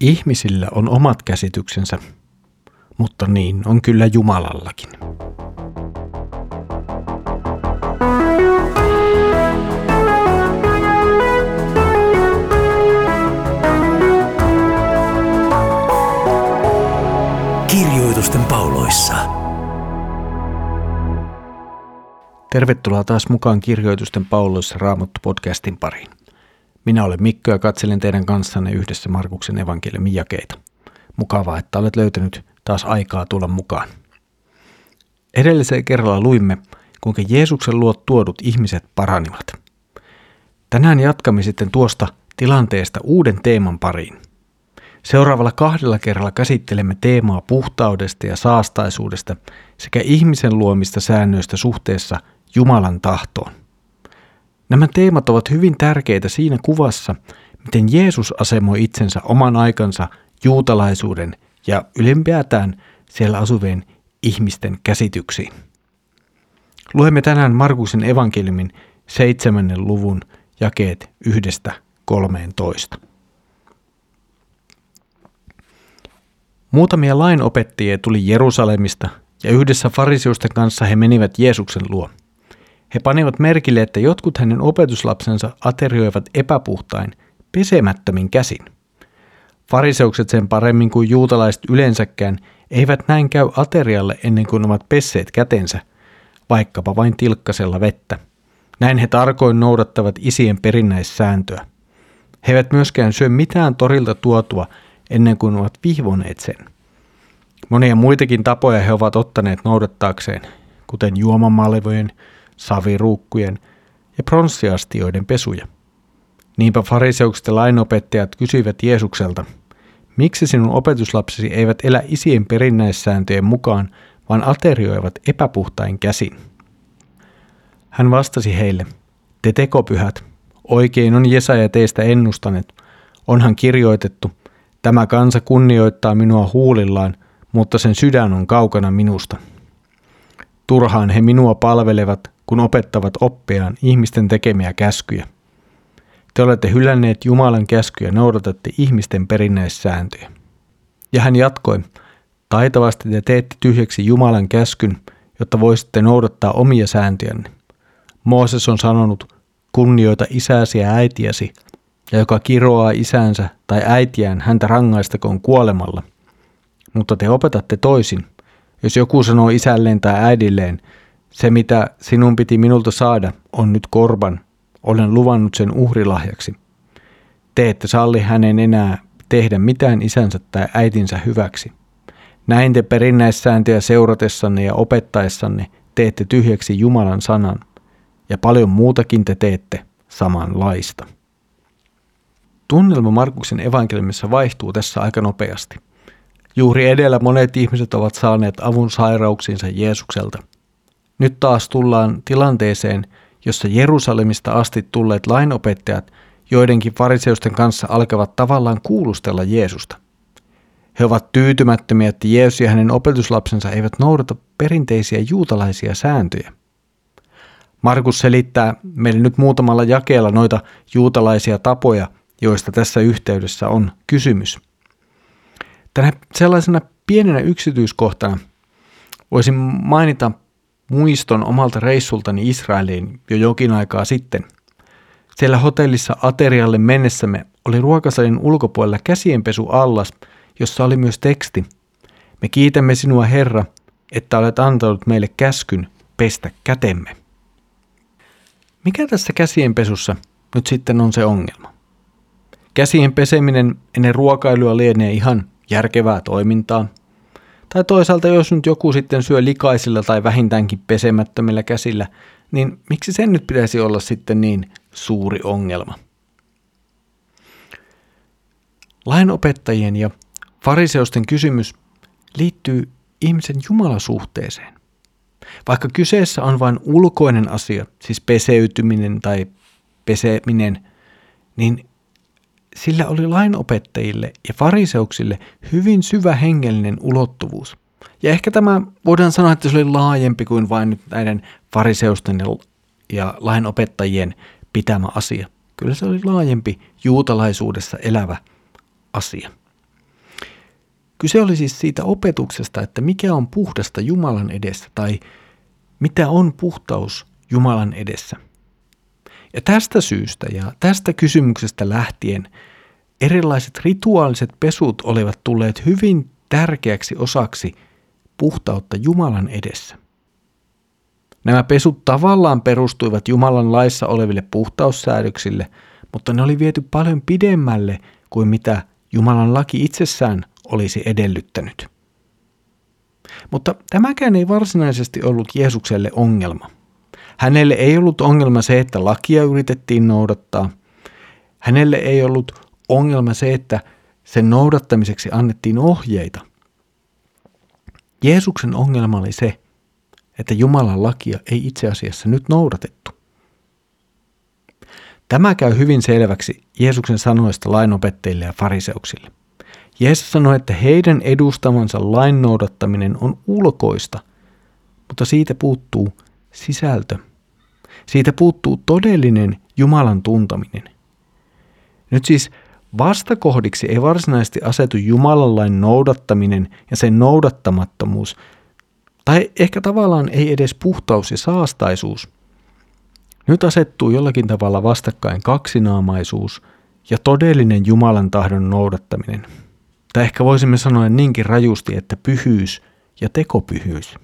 Ihmisillä on omat käsityksensä, mutta niin on kyllä Jumalallakin. Kirjoitusten pauloissa. Tervetuloa taas mukaan Kirjoitusten pauloissa Raamattu podcastin pariin. Minä olen Mikko ja katselen teidän kanssanne yhdessä Markuksen evankeliumin jakeita. Mukavaa, että olet löytänyt taas aikaa tulla mukaan. Edellisellä kerralla luimme, kuinka Jeesuksen luot tuodut ihmiset paranivat. Tänään jatkamme sitten tuosta tilanteesta uuden teeman pariin. Seuraavalla kahdella kerralla käsittelemme teemaa puhtaudesta ja saastaisuudesta sekä ihmisen luomista säännöistä suhteessa Jumalan tahtoon. Nämä teemat ovat hyvin tärkeitä siinä kuvassa, miten Jeesus asemoi itsensä oman aikansa juutalaisuuden ja ylempäätään siellä asuvien ihmisten käsityksiin. Luemme tänään Markuksen evankeliumin seitsemännen luvun jakeet yhdestä kolmeentoista. Muutamia lainopettajia tuli Jerusalemista ja yhdessä fariseusten kanssa he menivät Jeesuksen luo. He panivat merkille, että jotkut hänen opetuslapsensa aterioivat epäpuhtain, pesemättömin käsin. Fariseukset sen paremmin kuin juutalaiset yleensäkään eivät näin käy aterialle ennen kuin ovat pesseet kätensä, vaikkapa vain tilkkasella vettä. Näin he tarkoin noudattavat isien perinnäissääntöä. He eivät myöskään syö mitään torilta tuotua ennen kuin ovat vihvoneet sen. Monia muitakin tapoja he ovat ottaneet noudattaakseen, kuten juomamalvojen, saviruukkujen ja pronssiastioiden pesuja. Niinpä fariseukset ja lainopettajat kysyivät Jeesukselta, miksi sinun opetuslapsesi eivät elä isien perinnäissääntöjen mukaan, vaan aterioivat epäpuhtain käsin. Hän vastasi heille, te tekopyhät, oikein on Jesaja teistä ennustaneet, onhan kirjoitettu, tämä kansa kunnioittaa minua huulillaan, mutta sen sydän on kaukana minusta. Turhaan he minua palvelevat, kun opettavat oppiaan ihmisten tekemiä käskyjä. Te olette hylänneet Jumalan käskyjä, noudatatte ihmisten perinnäissääntöjä. Ja hän jatkoi, taitavasti te teette tyhjäksi Jumalan käskyn, jotta voisitte noudattaa omia sääntöjänne. Mooses on sanonut, kunnioita isäsi ja äitiäsi, ja joka kiroaa isänsä tai äitiään, häntä rangaistakoon kuolemalla. Mutta te opetatte toisin. Jos joku sanoo isälleen tai äidilleen, se, mitä sinun piti minulta saada, on nyt korban. Olen luvannut sen uhrilahjaksi. Te ette salli hänen enää tehdä mitään isänsä tai äitinsä hyväksi. Näin te perinnäissääntöjä seuratessanne ja opettaessanne teette tyhjäksi Jumalan sanan, ja paljon muutakin te teette samanlaista. Tunnelma Markuksen evankeliumissa vaihtuu tässä aika nopeasti. Juuri edellä monet ihmiset ovat saaneet avun sairauksiinsa Jeesukselta – nyt taas tullaan tilanteeseen, jossa Jerusalemista asti tulleet lainopettajat joidenkin fariseusten kanssa alkavat tavallaan kuulustella Jeesusta. He ovat tyytymättömiä, että Jeesus ja hänen opetuslapsensa eivät noudata perinteisiä juutalaisia sääntöjä. Markus selittää meille nyt muutamalla jakeella noita juutalaisia tapoja, joista tässä yhteydessä on kysymys. Tänä sellaisena pienenä yksityiskohtana voisin mainita muiston omalta reissultani Israeliin jo jokin aikaa sitten. Siellä hotellissa aterialle mennessämme oli ruokasalin ulkopuolella käsienpesu allas, jossa oli myös teksti. Me kiitämme sinua Herra, että olet antanut meille käskyn pestä kätemme. Mikä tässä käsienpesussa nyt sitten on se ongelma? Käsien peseminen ennen ruokailua lienee ihan järkevää toimintaa – tai toisaalta jos nyt joku sitten syö likaisilla tai vähintäänkin pesemättömillä käsillä, niin miksi sen nyt pitäisi olla sitten niin suuri ongelma? Lainopettajien ja fariseusten kysymys liittyy ihmisen jumalasuhteeseen. Vaikka kyseessä on vain ulkoinen asia, siis peseytyminen tai peseminen, niin sillä oli lainopettajille ja fariseuksille hyvin syvä hengellinen ulottuvuus. Ja ehkä tämä voidaan sanoa, että se oli laajempi kuin vain nyt näiden fariseusten ja lainopettajien pitämä asia. Kyllä se oli laajempi juutalaisuudessa elävä asia. Kyse oli siis siitä opetuksesta, että mikä on puhdasta Jumalan edessä tai mitä on puhtaus Jumalan edessä. Ja tästä syystä ja tästä kysymyksestä lähtien erilaiset rituaaliset pesut olivat tulleet hyvin tärkeäksi osaksi puhtautta Jumalan edessä. Nämä pesut tavallaan perustuivat Jumalan laissa oleville puhtaussäädöksille, mutta ne oli viety paljon pidemmälle kuin mitä Jumalan laki itsessään olisi edellyttänyt. Mutta tämäkään ei varsinaisesti ollut Jeesukselle ongelma. Hänelle ei ollut ongelma se, että lakia yritettiin noudattaa. Hänelle ei ollut ongelma se, että sen noudattamiseksi annettiin ohjeita. Jeesuksen ongelma oli se, että Jumalan lakia ei itse asiassa nyt noudatettu. Tämä käy hyvin selväksi Jeesuksen sanoista lainopettajille ja fariseuksille. Jeesus sanoi, että heidän edustamansa lain noudattaminen on ulkoista, mutta siitä puuttuu sisältö. Siitä puuttuu todellinen Jumalan tuntaminen. Nyt siis vastakohdiksi ei varsinaisesti asetu Jumalan lain noudattaminen ja sen noudattamattomuus, tai ehkä tavallaan ei edes puhtaus ja saastaisuus. Nyt asettuu jollakin tavalla vastakkain kaksinaamaisuus ja todellinen Jumalan tahdon noudattaminen. Tai ehkä voisimme sanoa niinkin rajusti, että pyhyys ja tekopyhyys.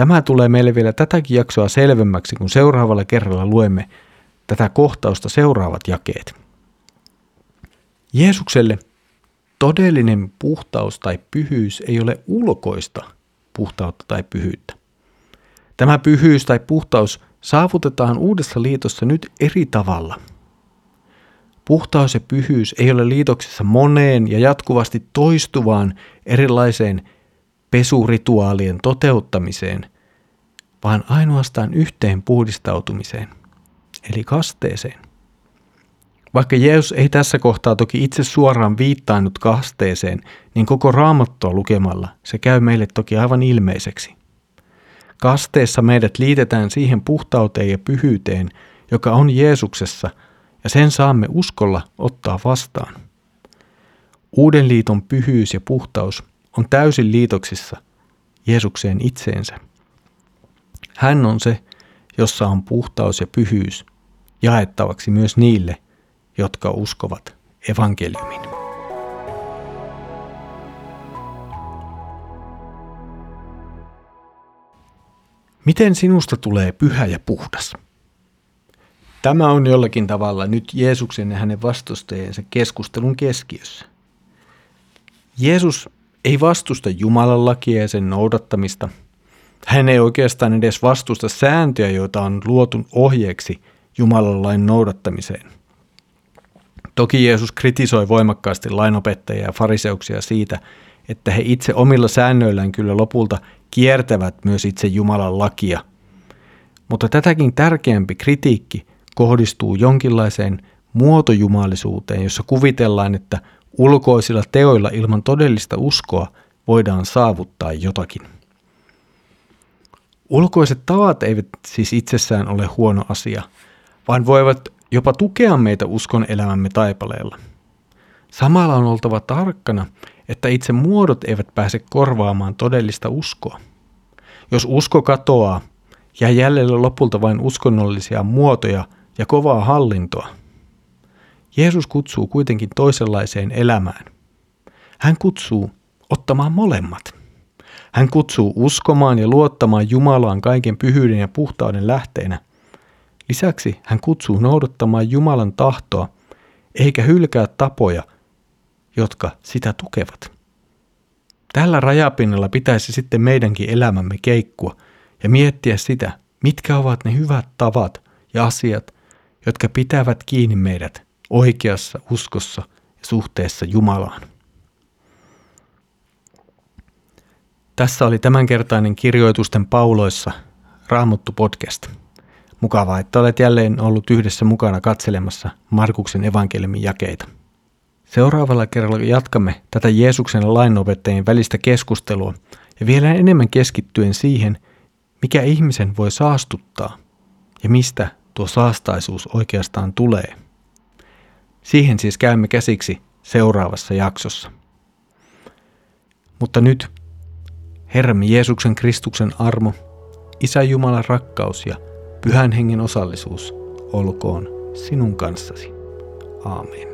Tämä tulee meille vielä tätäkin jaksoa selvemmäksi, kun seuraavalla kerralla luemme tätä kohtausta seuraavat jakeet. Jeesukselle todellinen puhtaus tai pyhyys ei ole ulkoista puhtautta tai pyhyyttä. Tämä pyhyys tai puhtaus saavutetaan uudessa liitossa nyt eri tavalla. Puhtaus ja pyhyys ei ole liitoksessa moneen ja jatkuvasti toistuvaan erilaiseen pesurituaalien toteuttamiseen, vaan ainoastaan yhteen puhdistautumiseen, eli kasteeseen. Vaikka Jeesus ei tässä kohtaa toki itse suoraan viittaannut kasteeseen, niin koko raamattua lukemalla se käy meille toki aivan ilmeiseksi. Kasteessa meidät liitetään siihen puhtauteen ja pyhyyteen, joka on Jeesuksessa, ja sen saamme uskolla ottaa vastaan. Uuden liiton pyhyys ja puhtaus on täysin liitoksissa Jeesukseen itseensä. Hän on se, jossa on puhtaus ja pyhyys jaettavaksi myös niille, jotka uskovat evankeliumin. Miten sinusta tulee pyhä ja puhdas? Tämä on jollakin tavalla nyt Jeesuksen ja hänen vastustajiensa keskustelun keskiössä. Jeesus ei vastusta Jumalan lakia ja sen noudattamista. Hän ei oikeastaan edes vastusta sääntöjä, joita on luotu ohjeeksi Jumalan lain noudattamiseen. Toki Jeesus kritisoi voimakkaasti lainopettajia ja fariseuksia siitä, että he itse omilla säännöillään kyllä lopulta kiertävät myös itse Jumalan lakia. Mutta tätäkin tärkeämpi kritiikki kohdistuu jonkinlaiseen muotojumalisuuteen, jossa kuvitellaan, että ulkoisilla teoilla ilman todellista uskoa voidaan saavuttaa jotakin. Ulkoiset tavat eivät siis itsessään ole huono asia, vaan voivat jopa tukea meitä uskon elämämme taipaleella. Samalla on oltava tarkkana, että itse muodot eivät pääse korvaamaan todellista uskoa. Jos usko katoaa, jää jäljelle lopulta vain uskonnollisia muotoja ja kovaa hallintoa. Jeesus kutsuu kuitenkin toisenlaiseen elämään. Hän kutsuu ottamaan molemmat. Hän kutsuu uskomaan ja luottamaan Jumalaan kaiken pyhyyden ja puhtauden lähteenä. Lisäksi hän kutsuu noudattamaan Jumalan tahtoa, eikä hylkää tapoja, jotka sitä tukevat. Tällä rajapinnalla pitäisi sitten meidänkin elämämme keikkua ja miettiä sitä, mitkä ovat ne hyvät tavat ja asiat, jotka pitävät kiinni meidät oikeassa uskossa ja suhteessa Jumalaan. Tässä oli tämänkertainen kirjoitusten pauloissa Raamattu podcast. Mukavaa, että olet jälleen ollut yhdessä mukana katselemassa Markuksen evankeliumin jakeita. Seuraavalla kerralla jatkamme tätä Jeesuksen lainopettajien välistä keskustelua ja vielä enemmän keskittyen siihen, mikä ihmisen voi saastuttaa ja mistä tuo saastaisuus oikeastaan tulee. Siihen siis käymme käsiksi seuraavassa jaksossa. Mutta nyt Herramme Jeesuksen Kristuksen armo, Isä Jumalan rakkaus ja Pyhän Hengen osallisuus olkoon sinun kanssasi. Aamen.